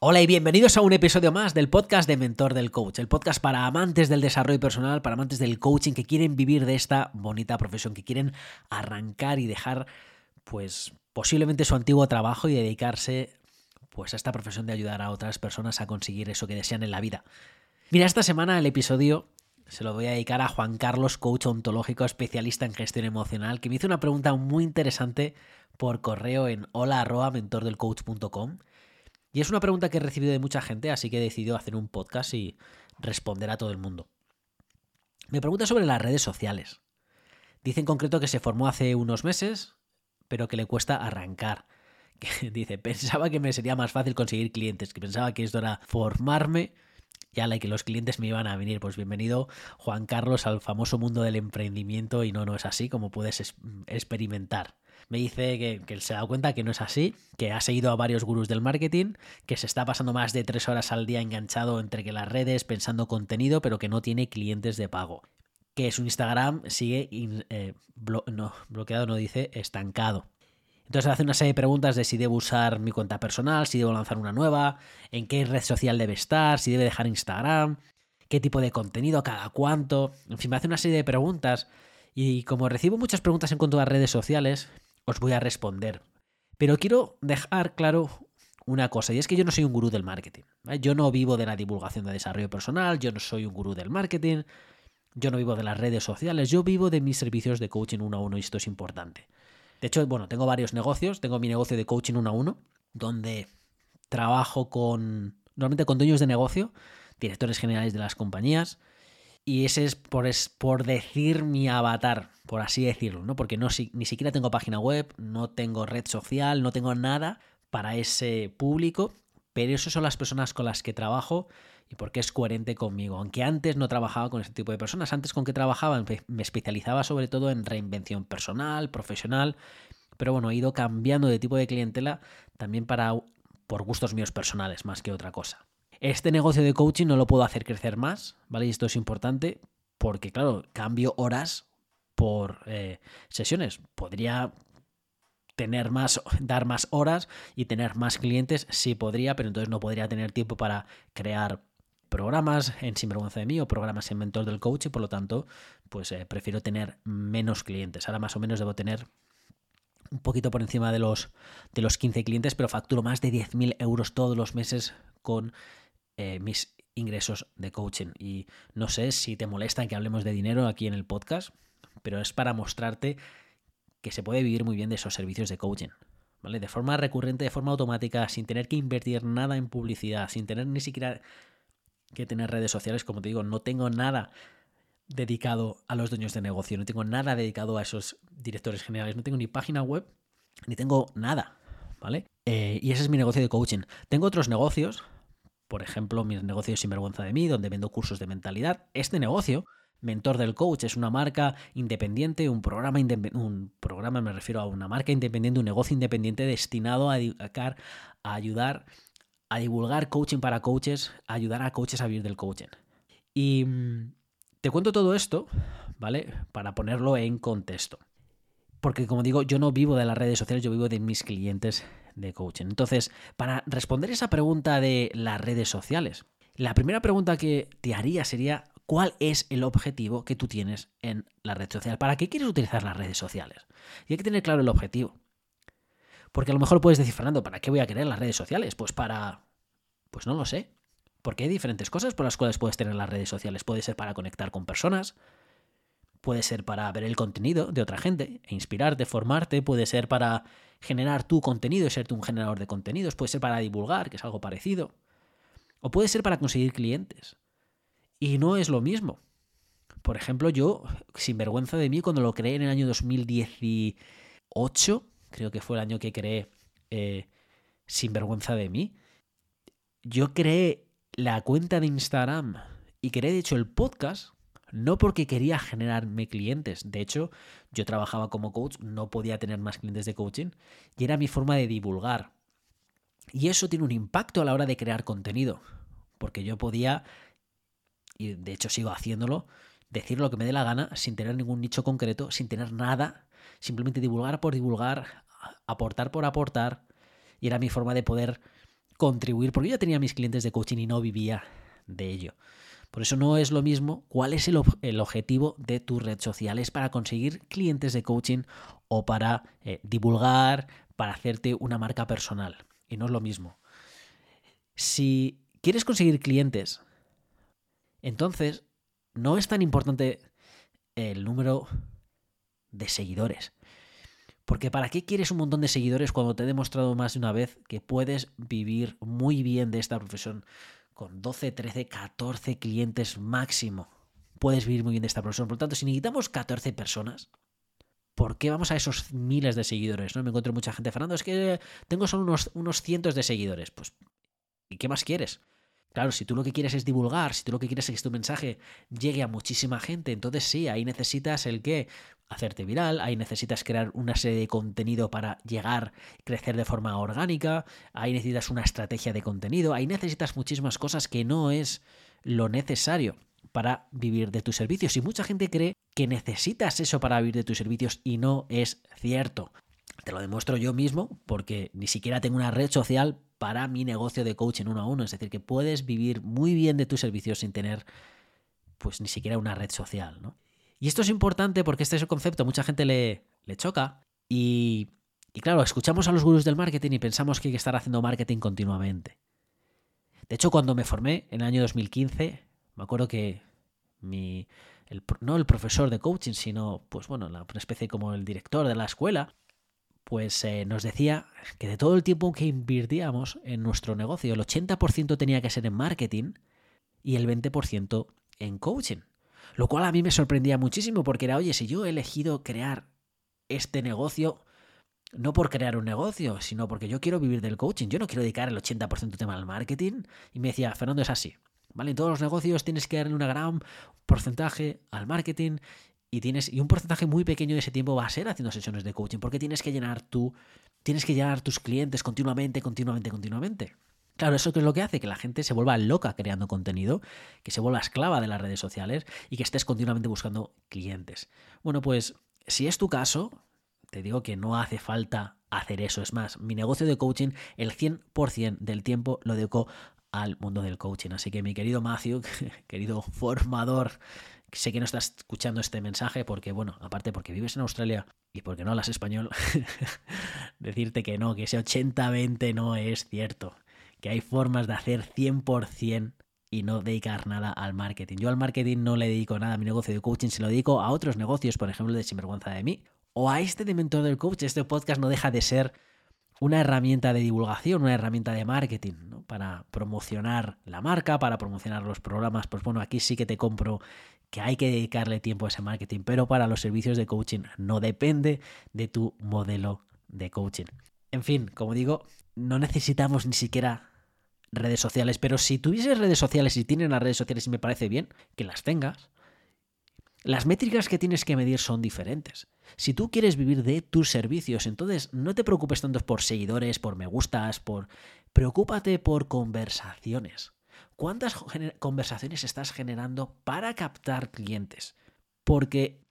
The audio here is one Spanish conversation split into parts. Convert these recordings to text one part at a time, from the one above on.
Hola y bienvenidos a un episodio más del podcast de Mentor del Coach, el podcast para amantes del desarrollo personal, para amantes del coaching que quieren vivir de esta bonita profesión, que quieren arrancar y dejar pues posiblemente su antiguo trabajo y dedicarse pues a esta profesión de ayudar a otras personas a conseguir eso que desean en la vida. Mira, esta semana el episodio se lo voy a dedicar a Juan Carlos, coach ontológico, especialista en gestión emocional, que me hizo una pregunta muy interesante por correo en hola@mentordelcoach.com y es una pregunta que he recibido de mucha gente, así que he decidido hacer un podcast y responder a todo el mundo. Me pregunta sobre las redes sociales. Dice en concreto que se formó hace unos meses, pero que le cuesta arrancar. Que dice, pensaba que me sería más fácil conseguir clientes, que pensaba que esto era formarme y la que los clientes me iban a venir. Pues bienvenido, Juan Carlos, al famoso mundo del emprendimiento y no, no es así como puedes experimentar me dice que, que, se da cuenta que no es así, que ha seguido a varios gurús del marketing, que se está pasando más de tres horas al día enganchado entre que las redes, pensando contenido, pero que no tiene clientes de pago. Que su Instagram sigue eh, bloqueado, no dice estancado. Entonces hace una serie de preguntas de si debo usar mi cuenta personal, si debo lanzar una nueva, en qué red social debe estar, si debe dejar Instagram, qué tipo de contenido, cada cuánto. En fin, me hace una serie de preguntas. Y como recibo muchas preguntas en cuanto a redes sociales, os voy a responder. Pero quiero dejar claro una cosa, y es que yo no soy un gurú del marketing. Yo no vivo de la divulgación de desarrollo personal, yo no soy un gurú del marketing, yo no vivo de las redes sociales, yo vivo de mis servicios de coaching uno a uno y esto es importante. De hecho, bueno, tengo varios negocios, tengo mi negocio de coaching uno a uno, donde trabajo con, normalmente con dueños de negocio, directores generales de las compañías, y ese es por, es por decir mi avatar, por así decirlo, ¿no? Porque no, ni siquiera tengo página web, no tengo red social, no tengo nada para ese público, pero esas son las personas con las que trabajo y porque es coherente conmigo. Aunque antes no trabajaba con ese tipo de personas, antes con que trabajaba me especializaba sobre todo en reinvención personal, profesional, pero bueno, he ido cambiando de tipo de clientela también para por gustos míos personales más que otra cosa. Este negocio de coaching no lo puedo hacer crecer más, ¿vale? Y esto es importante porque, claro, cambio horas por eh, sesiones. Podría tener más, dar más horas y tener más clientes, sí podría, pero entonces no podría tener tiempo para crear programas en Sinvergüenza de mí o programas en Mentor del Coach y por lo tanto, pues eh, prefiero tener menos clientes. Ahora más o menos debo tener un poquito por encima de los, de los 15 clientes, pero facturo más de 10.000 euros todos los meses con eh, mis ingresos de coaching. Y no sé si te molesta que hablemos de dinero aquí en el podcast, pero es para mostrarte que se puede vivir muy bien de esos servicios de coaching. ¿Vale? De forma recurrente, de forma automática, sin tener que invertir nada en publicidad, sin tener ni siquiera que tener redes sociales, como te digo, no tengo nada dedicado a los dueños de negocio, no tengo nada dedicado a esos directores generales, no tengo ni página web, ni tengo nada, ¿vale? Eh, y ese es mi negocio de coaching. Tengo otros negocios, por ejemplo, mis negocios Sinvergüenza de mí, donde vendo cursos de mentalidad. Este negocio, Mentor del Coach, es una marca independiente, un programa, un programa, me refiero a una marca independiente, un negocio independiente destinado a, a ayudar a divulgar coaching para coaches, a ayudar a coaches a vivir del coaching. Y mm, te cuento todo esto, ¿vale? Para ponerlo en contexto. Porque como digo, yo no vivo de las redes sociales, yo vivo de mis clientes de coaching. Entonces, para responder esa pregunta de las redes sociales, la primera pregunta que te haría sería, ¿cuál es el objetivo que tú tienes en la red social? ¿Para qué quieres utilizar las redes sociales? Y hay que tener claro el objetivo. Porque a lo mejor puedes decir, Fernando, ¿para qué voy a querer las redes sociales? Pues para... Pues no lo sé. Porque hay diferentes cosas por las cuales puedes tener las redes sociales. Puede ser para conectar con personas, puede ser para ver el contenido de otra gente e inspirarte, formarte, puede ser para generar tu contenido y ser tú un generador de contenidos, puede ser para divulgar, que es algo parecido, o puede ser para conseguir clientes. Y no es lo mismo. Por ejemplo, yo, sin vergüenza de mí, cuando lo creé en el año 2018, creo que fue el año que creé eh, Sin vergüenza de mí, yo creé la cuenta de Instagram y creé de hecho el podcast no porque quería generarme clientes. De hecho, yo trabajaba como coach, no podía tener más clientes de coaching y era mi forma de divulgar. Y eso tiene un impacto a la hora de crear contenido. Porque yo podía, y de hecho sigo haciéndolo, decir lo que me dé la gana sin tener ningún nicho concreto, sin tener nada, simplemente divulgar por divulgar, aportar por aportar. Y era mi forma de poder contribuir, porque yo ya tenía mis clientes de coaching y no vivía de ello. Por eso no es lo mismo cuál es el, objetivo de tu red social. ¿Es para conseguir clientes de coaching o para eh, divulgar, para hacerte una marca personal? Y no es lo mismo. Si quieres conseguir clientes, entonces no es tan importante el número de seguidores. Porque ¿para qué quieres un montón de seguidores cuando te he demostrado más de una vez que puedes vivir muy bien de esta profesión con 12, 13, 14 clientes máximo? Puedes vivir muy bien de esta profesión. Por lo tanto, si necesitamos 14 personas, ¿por qué vamos a esos miles de seguidores? ¿no? Me encuentro mucha gente, Fernando, es que tengo solo unos, unos cientos de seguidores. Pues, ¿y qué más quieres? Claro, si tú lo que quieres es divulgar, si tú lo que quieres es que tu mensaje llegue a muchísima gente, entonces sí, ahí necesitas el qué, hacerte viral, ahí necesitas crear una serie de contenido para llegar, crecer de forma orgánica, ahí necesitas una estrategia de contenido, ahí necesitas muchísimas cosas que no es lo necesario para vivir de tus servicios. Y mucha gente cree que necesitas eso para vivir de tus servicios y no es cierto. Te lo demuestro yo mismo porque ni siquiera tengo una red social para mi negocio de coaching uno a uno. Es decir, que puedes vivir muy bien de tus servicios sin tener pues ni siquiera una red social, ¿no? Y esto es importante porque este es el concepto, mucha gente le, le choca y, y claro, escuchamos a los gurús del marketing y pensamos que hay que estar haciendo marketing continuamente. De hecho, cuando me formé en el año 2015, me acuerdo que mi, no el profesor de coaching, sino, pues bueno, una especie como el director de la escuela, pues eh, nos decía que de todo el tiempo que invirtíamos en nuestro negocio, el 80% tenía que ser en marketing y el 20% en coaching. Lo cual a mí me sorprendía muchísimo porque era, oye, si yo he elegido crear este negocio, no por crear un negocio, sino porque yo quiero vivir del coaching, yo no quiero dedicar el 80% del tema al marketing. Y me decía, Fernando, es así. ¿Vale? En todos los negocios tienes que darle un gran porcentaje al marketing y tienes y un porcentaje muy pequeño de ese tiempo va a ser haciendo sesiones de coaching porque tienes que llenar tú tienes que llenar tus clientes continuamente continuamente continuamente Claro, eso es lo que hace que la gente se vuelva loca creando contenido, que se vuelva esclava de las redes sociales y que estés continuamente buscando clientes. Bueno, pues si es tu caso, te digo que no hace falta hacer eso. Es más, mi negocio de coaching, el 100% del tiempo lo dedico al mundo del coaching. Así que mi querido Matthew, querido formador Sé que no estás escuchando este mensaje porque, bueno, aparte porque vives en Australia y porque no hablas español, decirte que no, que ese 80-20 no es cierto. Que hay formas de hacer 100% y no dedicar nada al marketing. Yo al marketing no le dedico nada a mi negocio de coaching, se lo dedico a otros negocios, por ejemplo, de Sinvergüenza de mí. O a este de Mentor del Coach. Este podcast no deja de ser una herramienta de divulgación, una herramienta de marketing, ¿no? para promocionar la marca, para promocionar los programas. Pues bueno, aquí sí que te compro que hay que dedicarle tiempo a ese marketing, pero para los servicios de coaching no depende de tu modelo de coaching. En fin, como digo, no necesitamos ni siquiera redes sociales, pero si tuvieses redes sociales y tienen las redes sociales y me parece bien que las tengas, las métricas que tienes que medir son diferentes. Si tú quieres vivir de tus servicios, entonces no te preocupes tanto por seguidores, por me gustas, por... Preocúpate por conversaciones. ¿Cuántas conversaciones estás generando para captar clientes? Porque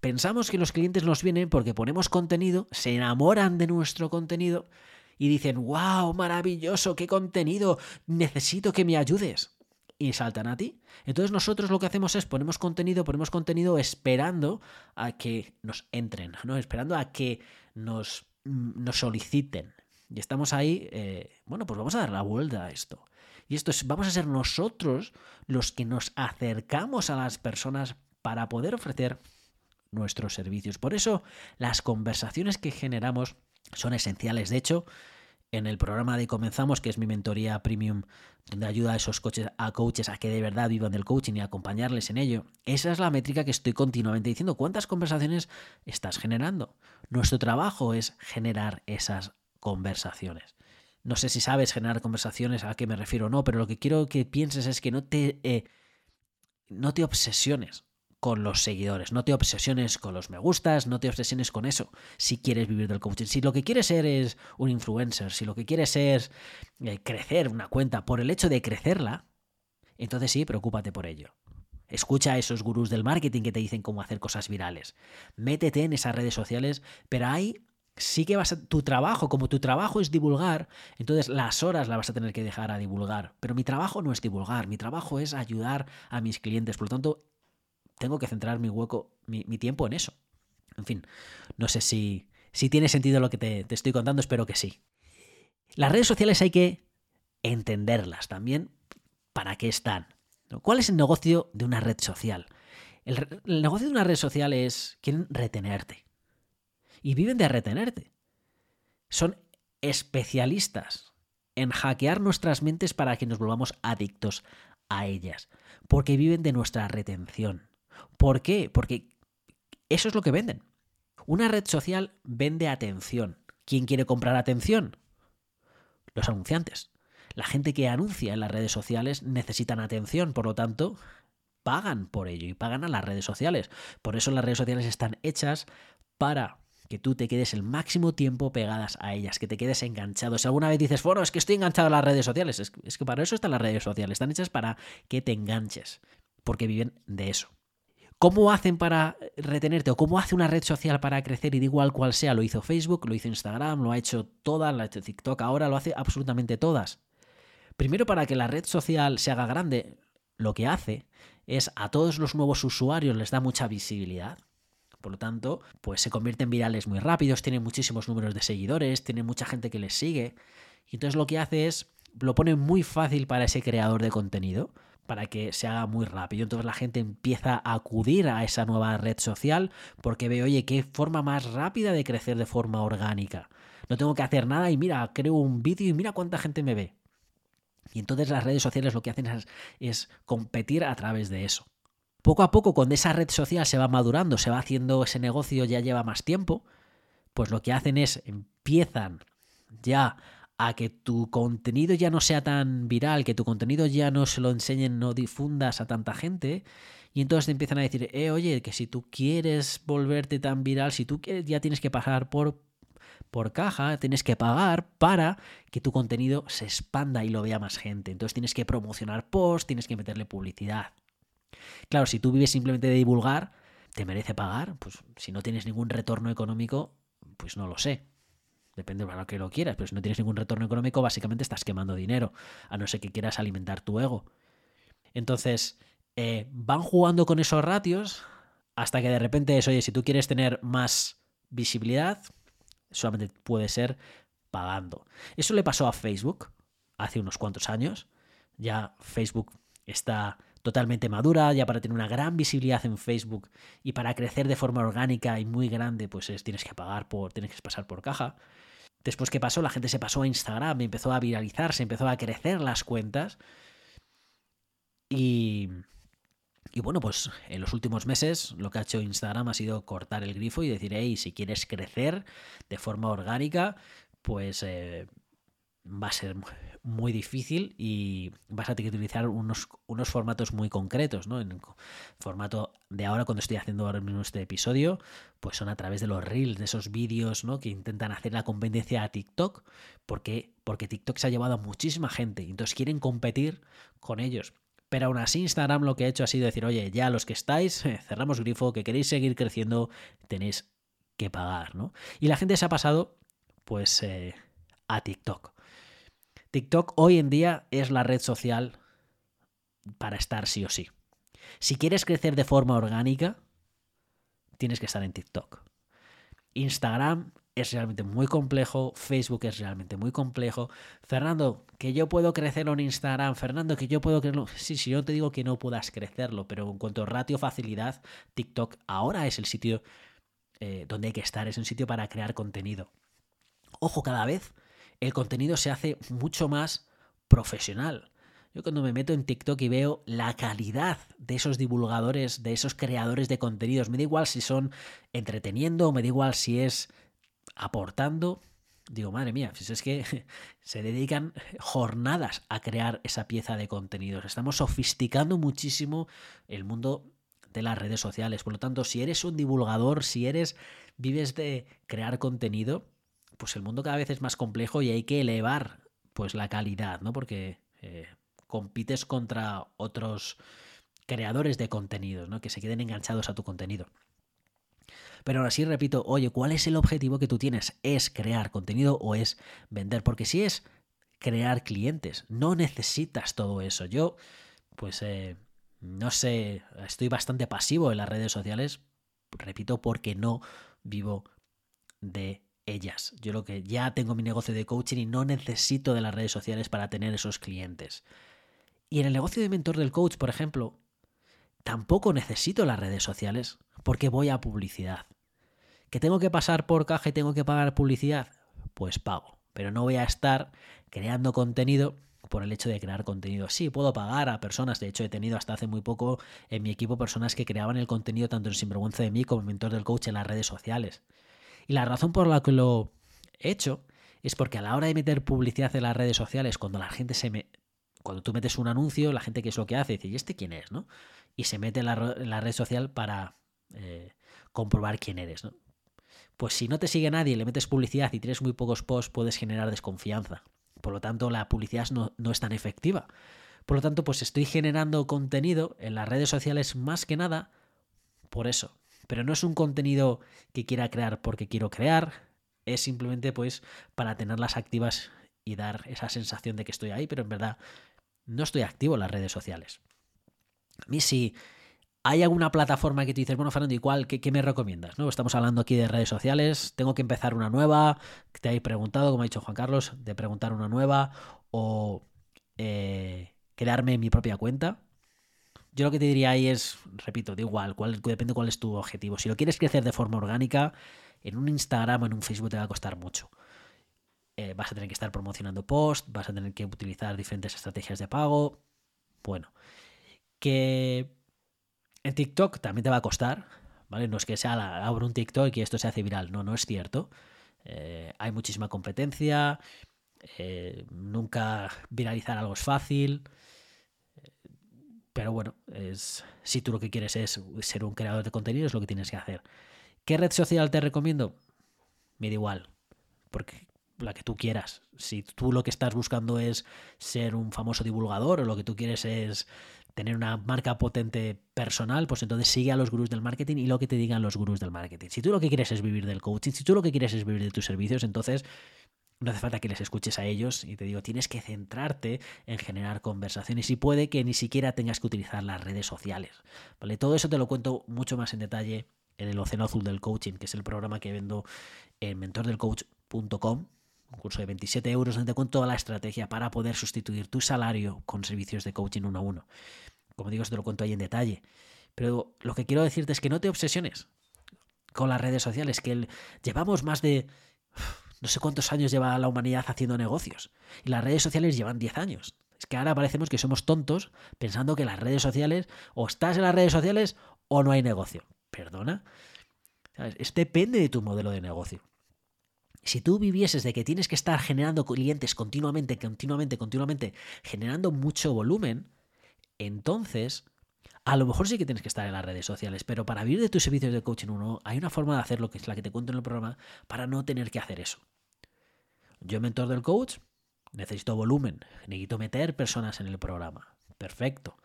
pensamos que los clientes nos vienen porque ponemos contenido, se enamoran de nuestro contenido y dicen, wow, maravilloso, qué contenido, necesito que me ayudes. Y saltan a ti. Entonces nosotros lo que hacemos es ponemos contenido, ponemos contenido esperando a que nos entren, ¿no? Esperando a que nos, mm, nos soliciten. Y estamos ahí, eh, bueno, pues vamos a dar la vuelta a esto. Y esto es, vamos a ser nosotros los que nos acercamos a las personas para poder ofrecer nuestros servicios. Por eso las conversaciones que generamos son esenciales. De hecho, en el programa de Comenzamos, que es mi mentoría premium, donde ayuda a esos coaches, a coaches a que de verdad vivan del coaching y acompañarles en ello, esa es la métrica que estoy continuamente diciendo. ¿Cuántas conversaciones estás generando? Nuestro trabajo es generar esas conversaciones. No sé si sabes generar conversaciones, a qué me refiero o no, pero lo que quiero que pienses es que no te, eh, no te obsesiones con los seguidores, no te obsesiones con los me gustas, no te obsesiones con eso si quieres vivir del coaching. Si lo que quieres ser es un influencer, si lo que quieres es eh, crecer una cuenta por el hecho de crecerla, entonces sí, preocúpate por ello. Escucha a esos gurús del marketing que te dicen cómo hacer cosas virales. Métete en esas redes sociales, pero hay sí que vas a, tu trabajo, como tu trabajo es divulgar, entonces las horas las vas a tener que dejar a divulgar. Pero mi trabajo no es divulgar, mi trabajo es ayudar a mis clientes. Por lo tanto, tengo que centrar mi hueco, mi, tiempo en eso. En fin, no sé si, si tiene sentido lo que te, te estoy contando, espero que sí. Las redes sociales hay que entenderlas también para qué están. ¿Cuál es el negocio de una red social? El, el, negocio de una red social es, quieren retenerte y viven de retenerte. Son especialistas en hackear nuestras mentes para que nos volvamos adictos a ellas, porque viven de nuestra retención. ¿Por qué? Porque eso es lo que venden. Una red social vende atención. ¿Quién quiere comprar atención? Los anunciantes. La gente que anuncia en las redes sociales necesitan atención, por lo tanto, pagan por ello y pagan a las redes sociales. Por eso las redes sociales están hechas para que tú te quedes el máximo tiempo pegadas a ellas, que te quedes enganchado. Si alguna vez dices, bueno, es que estoy enganchado a las redes sociales, es, que para eso están las redes sociales, están hechas para que te enganches, porque viven de eso. ¿Cómo hacen para retenerte o cómo hace una red social para crecer? Y da igual cual sea, lo hizo Facebook, lo hizo Instagram, lo ha hecho todas, lo ha TikTok, ahora lo hace absolutamente todas. Primero, para que la red social se haga grande, lo que hace es a todos los nuevos usuarios les da mucha visibilidad. Por lo tanto, pues se convierten virales muy rápidos, tienen muchísimos números de seguidores, tienen mucha gente que les sigue. Y entonces lo que hace es, lo pone muy fácil para ese creador de contenido, para que se haga muy rápido. Entonces la gente empieza a acudir a esa nueva red social porque ve, oye, qué forma más rápida de crecer de forma orgánica. No tengo que hacer nada y mira, creo un vídeo y mira cuánta gente me ve. Y entonces las redes sociales lo que hacen es, es competir a través de eso. Poco a poco, cuando esa red social se va madurando, se va haciendo ese negocio, ya lleva más tiempo, pues lo que hacen es empiezan ya a que tu contenido ya no sea tan viral, que tu contenido ya no se lo enseñen, no difundas a tanta gente. Y entonces te empiezan a decir, eh, oye, que si tú quieres volverte tan viral, si tú quieres, ya tienes que pasar por, por caja, tienes que pagar para que tu contenido se expanda y lo vea más gente. Entonces tienes que promocionar posts, tienes que meterle publicidad. Claro, si tú vives simplemente de divulgar, ¿te merece pagar? Pues si no tienes ningún retorno económico, pues no lo sé. Depende de lo que lo quieras, pero si no tienes ningún retorno económico, básicamente estás quemando dinero, a no ser que quieras alimentar tu ego. Entonces, eh, van jugando con esos ratios hasta que de repente es, oye, si tú quieres tener más visibilidad, solamente puede ser pagando. Eso le pasó a Facebook hace unos cuantos años. Ya Facebook está totalmente madura, ya para tener una gran visibilidad en Facebook y para crecer de forma orgánica y muy grande, pues tienes que pagar por, tienes que pasar por caja. Después que pasó, la gente se pasó a Instagram, empezó a viralizarse, empezó a crecer las cuentas. Y, y bueno, pues en los últimos meses lo que ha hecho Instagram ha sido cortar el grifo y decir, hey, si quieres crecer de forma orgánica, pues eh, va a ser muy difícil y vas a tener que utilizar unos, unos formatos muy concretos, ¿no? En el formato de ahora, cuando estoy haciendo ahora mismo este episodio, pues son a través de los reels, de esos vídeos, ¿no? Que intentan hacer la competencia a TikTok, porque, porque TikTok se ha llevado a muchísima gente entonces quieren competir con ellos. Pero aún así Instagram lo que ha hecho ha sido decir, oye, ya los que estáis, cerramos grifo, que queréis seguir creciendo, tenéis que pagar, ¿no? Y la gente se ha pasado, pues, eh, a TikTok. TikTok hoy en día es la red social para estar sí o sí. Si quieres crecer de forma orgánica, tienes que estar en TikTok. Instagram es realmente muy complejo, Facebook es realmente muy complejo. Fernando, que yo puedo crecerlo en Instagram, Fernando, que yo puedo crecerlo. Sí, sí, yo te digo que no puedas crecerlo, pero en cuanto a ratio facilidad, TikTok ahora es el sitio eh, donde hay que estar, es un sitio para crear contenido. Ojo, cada vez el contenido se hace mucho más profesional. Yo cuando me meto en TikTok y veo la calidad de esos divulgadores, de esos creadores de contenidos, me da igual si son entreteniendo, me da igual si es aportando, digo, madre mía, pues es que se dedican jornadas a crear esa pieza de contenidos. Estamos sofisticando muchísimo el mundo de las redes sociales. Por lo tanto, si eres un divulgador, si eres vives de crear contenido, pues el mundo cada vez es más complejo y hay que elevar pues la calidad, ¿no? Porque eh, compites contra otros creadores de contenidos, ¿no? Que se queden enganchados a tu contenido. Pero ahora sí repito, oye, ¿cuál es el objetivo que tú tienes? ¿Es crear contenido o es vender? Porque si es crear clientes, no necesitas todo eso. Yo, pues, eh, no sé, estoy bastante pasivo en las redes sociales, repito, porque no vivo de ellas. Yo lo que ya tengo mi negocio de coaching y no necesito de las redes sociales para tener esos clientes. Y en el negocio de mentor del coach, por ejemplo, tampoco necesito las redes sociales porque voy a publicidad. ¿Que tengo que pasar por caja y tengo que pagar publicidad? Pues pago. Pero no voy a estar creando contenido por el hecho de crear contenido. Sí, puedo pagar a personas. De hecho, he tenido hasta hace muy poco en mi equipo personas que creaban el contenido tanto en Sinvergüenza de mí como en Mentor del Coach en las redes sociales. Y la razón por la que lo he hecho es porque a la hora de meter publicidad en las redes sociales, cuando la gente se me... Cuando tú metes un anuncio, la gente qué es lo que hace, dice, ¿y este quién es? ¿no? Y se mete en la, red social para eh, comprobar quién eres. ¿no? Pues si no te sigue nadie, le metes publicidad y tienes muy pocos posts, puedes generar desconfianza. Por lo tanto, la publicidad no, no es tan efectiva. Por lo tanto, pues estoy generando contenido en las redes sociales más que nada por eso. Pero no es un contenido que quiera crear porque quiero crear, es simplemente pues para tenerlas activas y dar esa sensación de que estoy ahí, pero en verdad no estoy activo en las redes sociales. A mí si hay alguna plataforma que tú dices, bueno, Fernando, ¿y cuál? ¿Qué, me recomiendas? ¿No? Estamos hablando aquí de redes sociales, tengo que empezar una nueva, te habéis preguntado, como ha dicho Juan Carlos, de preguntar una nueva o eh, crearme mi propia cuenta. Yo lo que te diría ahí es, repito, da igual, cuál, depende cuál es tu objetivo. Si lo quieres crecer de forma orgánica, en un Instagram o en un Facebook te va a costar mucho. Eh, vas a tener que estar promocionando post, vas a tener que utilizar diferentes estrategias de pago. Bueno, que en TikTok también te va a costar, ¿vale? No es que sea la, abro un TikTok y esto se hace viral, no, no es cierto. Eh, hay muchísima competencia, eh, nunca viralizar algo es fácil. Pero bueno, es, si tú lo que quieres es ser un creador de contenido, es lo que tienes que hacer. ¿Qué red social te recomiendo? Me da igual, porque la que tú quieras. Si tú lo que estás buscando es ser un famoso divulgador o lo que tú quieres es tener una marca potente personal, pues entonces sigue a los gurús del marketing y lo que te digan los gurús del marketing. Si tú lo que quieres es vivir del coaching, si tú lo que quieres es vivir de tus servicios, entonces no hace falta que les escuches a ellos y te digo, tienes que centrarte en generar conversaciones y puede que ni siquiera tengas que utilizar las redes sociales. ¿vale? Todo eso te lo cuento mucho más en detalle en el Océano Azul del Coaching, que es el programa que vendo en mentordelcoach.com, un curso de 27 euros donde te cuento toda la estrategia para poder sustituir tu salario con servicios de coaching uno a uno. Como digo, te lo cuento ahí en detalle. Pero lo que quiero decirte es que no te obsesiones con las redes sociales, que llevamos más de no sé cuántos años lleva la humanidad haciendo negocios. Y las redes sociales llevan 10 años. Es que ahora parecemos que somos tontos pensando que las redes sociales, o estás en las redes sociales o no hay negocio. Perdona. Es depende de tu modelo de negocio. Si tú vivieses de que tienes que estar generando clientes continuamente, continuamente, continuamente, generando mucho volumen, entonces a lo mejor sí que tienes que estar en las redes sociales, pero para vivir de tus servicios de coaching uno, hay una forma de hacerlo que es la que te cuento en el programa para no tener que hacer eso. Yo, mentor del coach, necesito volumen, necesito meter personas en el programa. Perfecto.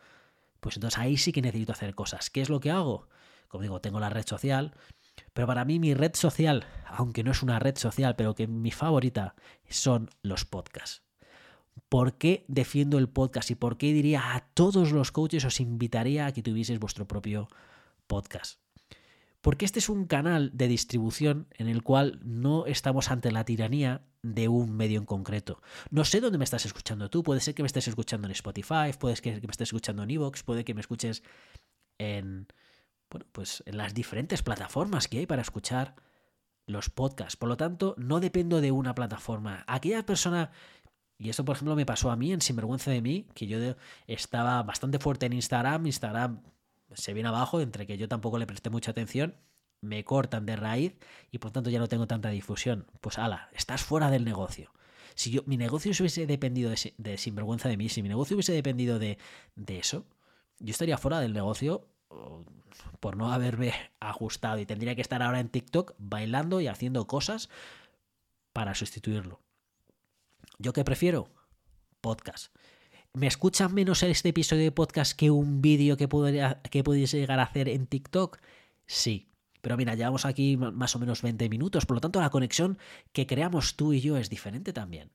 Pues entonces ahí sí que necesito hacer cosas. ¿Qué es lo que hago? Como digo, tengo la red social, pero para mí mi red social, aunque no es una red social, pero que mi favorita son los podcasts. ¿Por qué defiendo el podcast y por qué diría a todos los coaches os invitaría a que tuvieseis vuestro propio podcast? Porque este es un canal de distribución en el cual no estamos ante la tiranía de un medio en concreto. No sé dónde me estás escuchando tú, puede ser que me estés escuchando en Spotify, puede ser que me estés escuchando en Evox, puede que me escuches en, bueno, pues en las diferentes plataformas que hay para escuchar los podcasts. Por lo tanto, no dependo de una plataforma. Aquella persona, y esto por ejemplo me pasó a mí en Sinvergüenza de mí, que yo estaba bastante fuerte en Instagram, Instagram se viene abajo, entre que yo tampoco le presté mucha atención, me cortan de raíz y por tanto ya no tengo tanta difusión. Pues ala, estás fuera del negocio. Si yo, mi negocio hubiese dependido de, sinvergüenza de mí, si mi negocio hubiese dependido de, de eso, yo estaría fuera del negocio por no haberme ajustado y tendría que estar ahora en TikTok bailando y haciendo cosas para sustituirlo. ¿Yo qué prefiero? Podcast. ¿Me escuchan menos este episodio de podcast que un vídeo que, que pudiese llegar a hacer en TikTok? Sí. Pero mira, llevamos aquí más o menos 20 minutos, por lo tanto la conexión que creamos tú y yo es diferente también.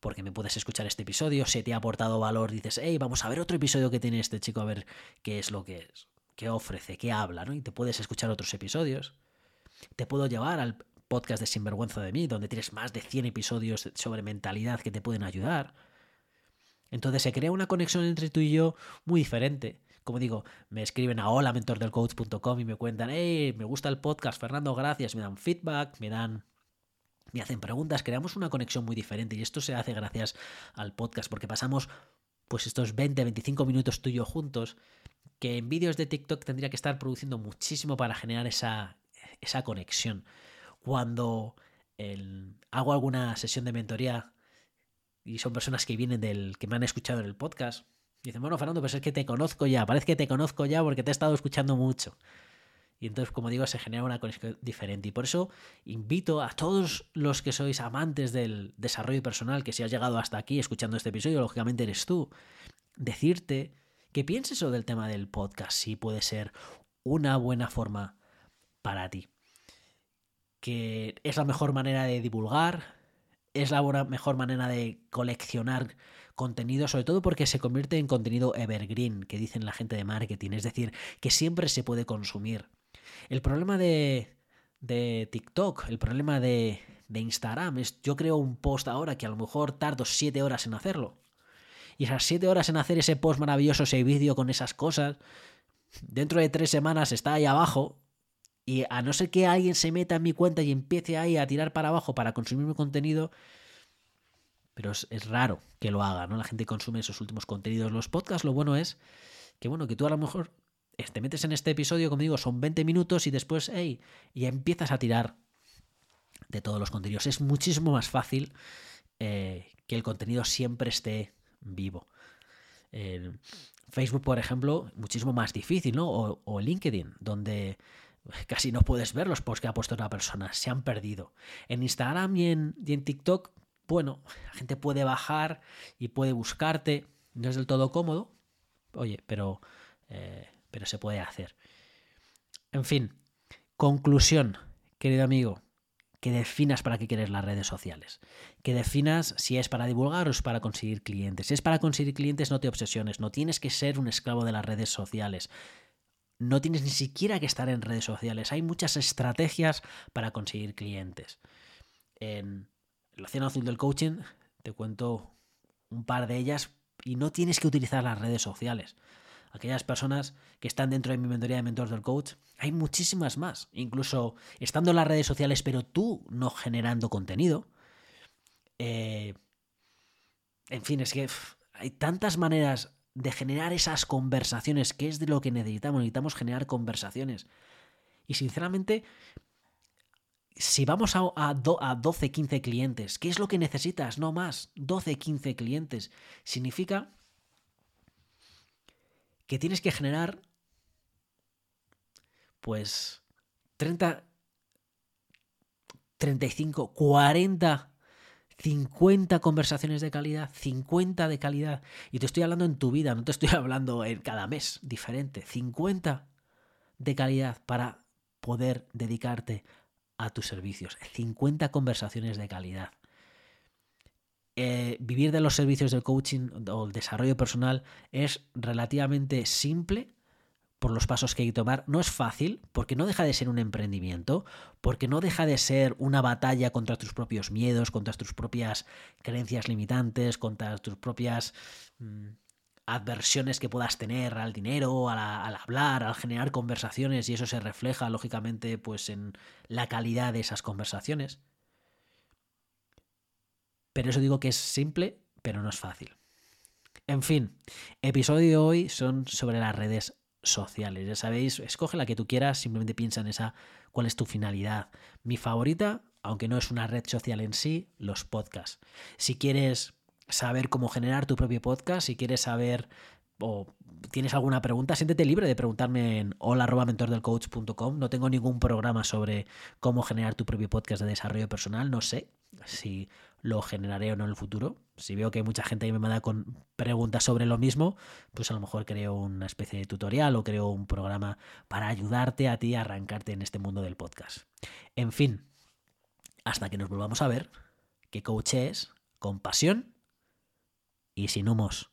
Porque me puedes escuchar este episodio, si te ha aportado valor, dices, hey, vamos a ver otro episodio que tiene este chico, a ver qué es lo que es, qué ofrece, qué habla, ¿no? Y te puedes escuchar otros episodios. Te puedo llevar al podcast de Sinvergüenza de mí, donde tienes más de 100 episodios sobre mentalidad que te pueden ayudar. Entonces se crea una conexión entre tú y yo muy diferente. Como digo, me escriben a holamentordelcoach.com y me cuentan, hey, me gusta el podcast, Fernando, gracias, me dan feedback, me dan me hacen preguntas, creamos una conexión muy diferente y esto se hace gracias al podcast porque pasamos pues estos 20, 25 minutos tú y yo juntos que en vídeos de TikTok tendría que estar produciendo muchísimo para generar esa, esa conexión. Cuando hago alguna sesión de mentoría y son personas que vienen del que me han escuchado en el podcast, dicen, bueno, Fernando, pues es que te conozco ya, parece que te conozco ya porque te he estado escuchando mucho. Y entonces, como digo, se genera una conexión diferente. Y por eso invito a todos los que sois amantes del desarrollo personal, que si has llegado hasta aquí escuchando este episodio, lógicamente eres tú, decirte que pienses sobre el tema del podcast, si puede ser una buena forma para ti. Que es la mejor manera de divulgar, es la mejor manera de coleccionar contenido, sobre todo porque se convierte en contenido evergreen, que dicen la gente de marketing, es decir, que siempre se puede consumir. El problema de, de TikTok, el problema de, de Instagram es yo creo un post ahora que a lo mejor tardo 7 horas en hacerlo. Y esas 7 horas en hacer ese post maravilloso, ese vídeo con esas cosas, dentro de 3 semanas está ahí abajo. Y a no ser que alguien se meta en mi cuenta y empiece ahí a tirar para abajo para consumir mi contenido, pero es, raro que lo haga, ¿no? La gente consume esos últimos contenidos. Los podcasts, lo bueno es que, bueno, que tú a lo mejor te metes en este episodio, como digo, son 20 minutos y después, hey, y empiezas a tirar de todos los contenidos. Es muchísimo más fácil eh, que el contenido siempre esté vivo. Facebook, por ejemplo, muchísimo más difícil, ¿no? O, o, LinkedIn, donde casi no puedes ver los posts que ha puesto otra persona, se han perdido. En Instagram y en, TikTok bueno, la gente puede bajar y puede buscarte, no es del todo cómodo, oye, pero, eh, pero se puede hacer. En fin, conclusión, querido amigo, que definas para qué quieres las redes sociales. Que definas si es para divulgar o es para conseguir clientes. Si es para conseguir clientes, no te obsesiones. No tienes que ser un esclavo de las redes sociales. No tienes ni siquiera que estar en redes sociales. Hay muchas estrategias para conseguir clientes. En, el océano azul del coaching, te cuento un par de ellas y no tienes que utilizar las redes sociales. Aquellas personas que están dentro de mi mentoría de mentores del coach, hay muchísimas más. Incluso estando en las redes sociales, pero tú no generando contenido. Eh, en fin, es que hay tantas maneras de generar esas conversaciones, que es de lo que necesitamos. Necesitamos generar conversaciones. Y sinceramente, si vamos a, a, 12, 15 clientes, ¿qué es lo que necesitas? No más, 12, 15 clientes. Significa que tienes que generar, pues, 30, 35, 40, 50 conversaciones de calidad, 50 de calidad. Y te estoy hablando en tu vida, no te estoy hablando en cada mes diferente. 50 de calidad para poder dedicarte a tus servicios. 50 conversaciones de calidad. Eh, vivir de los servicios del coaching o el desarrollo personal es relativamente simple por los pasos que hay que tomar. No es fácil porque no deja de ser un emprendimiento, porque no deja de ser una batalla contra tus propios miedos, contra tus propias creencias limitantes, contra tus propias... Mm, adversiones que puedas tener al dinero, al, hablar, al generar conversaciones y eso se refleja lógicamente pues en la calidad de esas conversaciones. Pero eso digo que es simple, pero no es fácil. En fin, episodio de hoy son sobre las redes sociales. Ya sabéis, escoge la que tú quieras, simplemente piensa en esa, cuál es tu finalidad. Mi favorita, aunque no es una red social en sí, los podcasts. Si quieres saber cómo generar tu propio podcast, si quieres saber o tienes alguna pregunta, siéntete libre de preguntarme en hola.mentordelcoach.com. No tengo ningún programa sobre cómo generar tu propio podcast de desarrollo personal. No sé si lo generaré o no en el futuro. Si veo que hay mucha gente que me manda con preguntas sobre lo mismo, pues a lo mejor creo una especie de tutorial o creo un programa para ayudarte a ti a arrancarte en este mundo del podcast. En fin, hasta que nos volvamos a ver, que coach es con pasión y sin humos.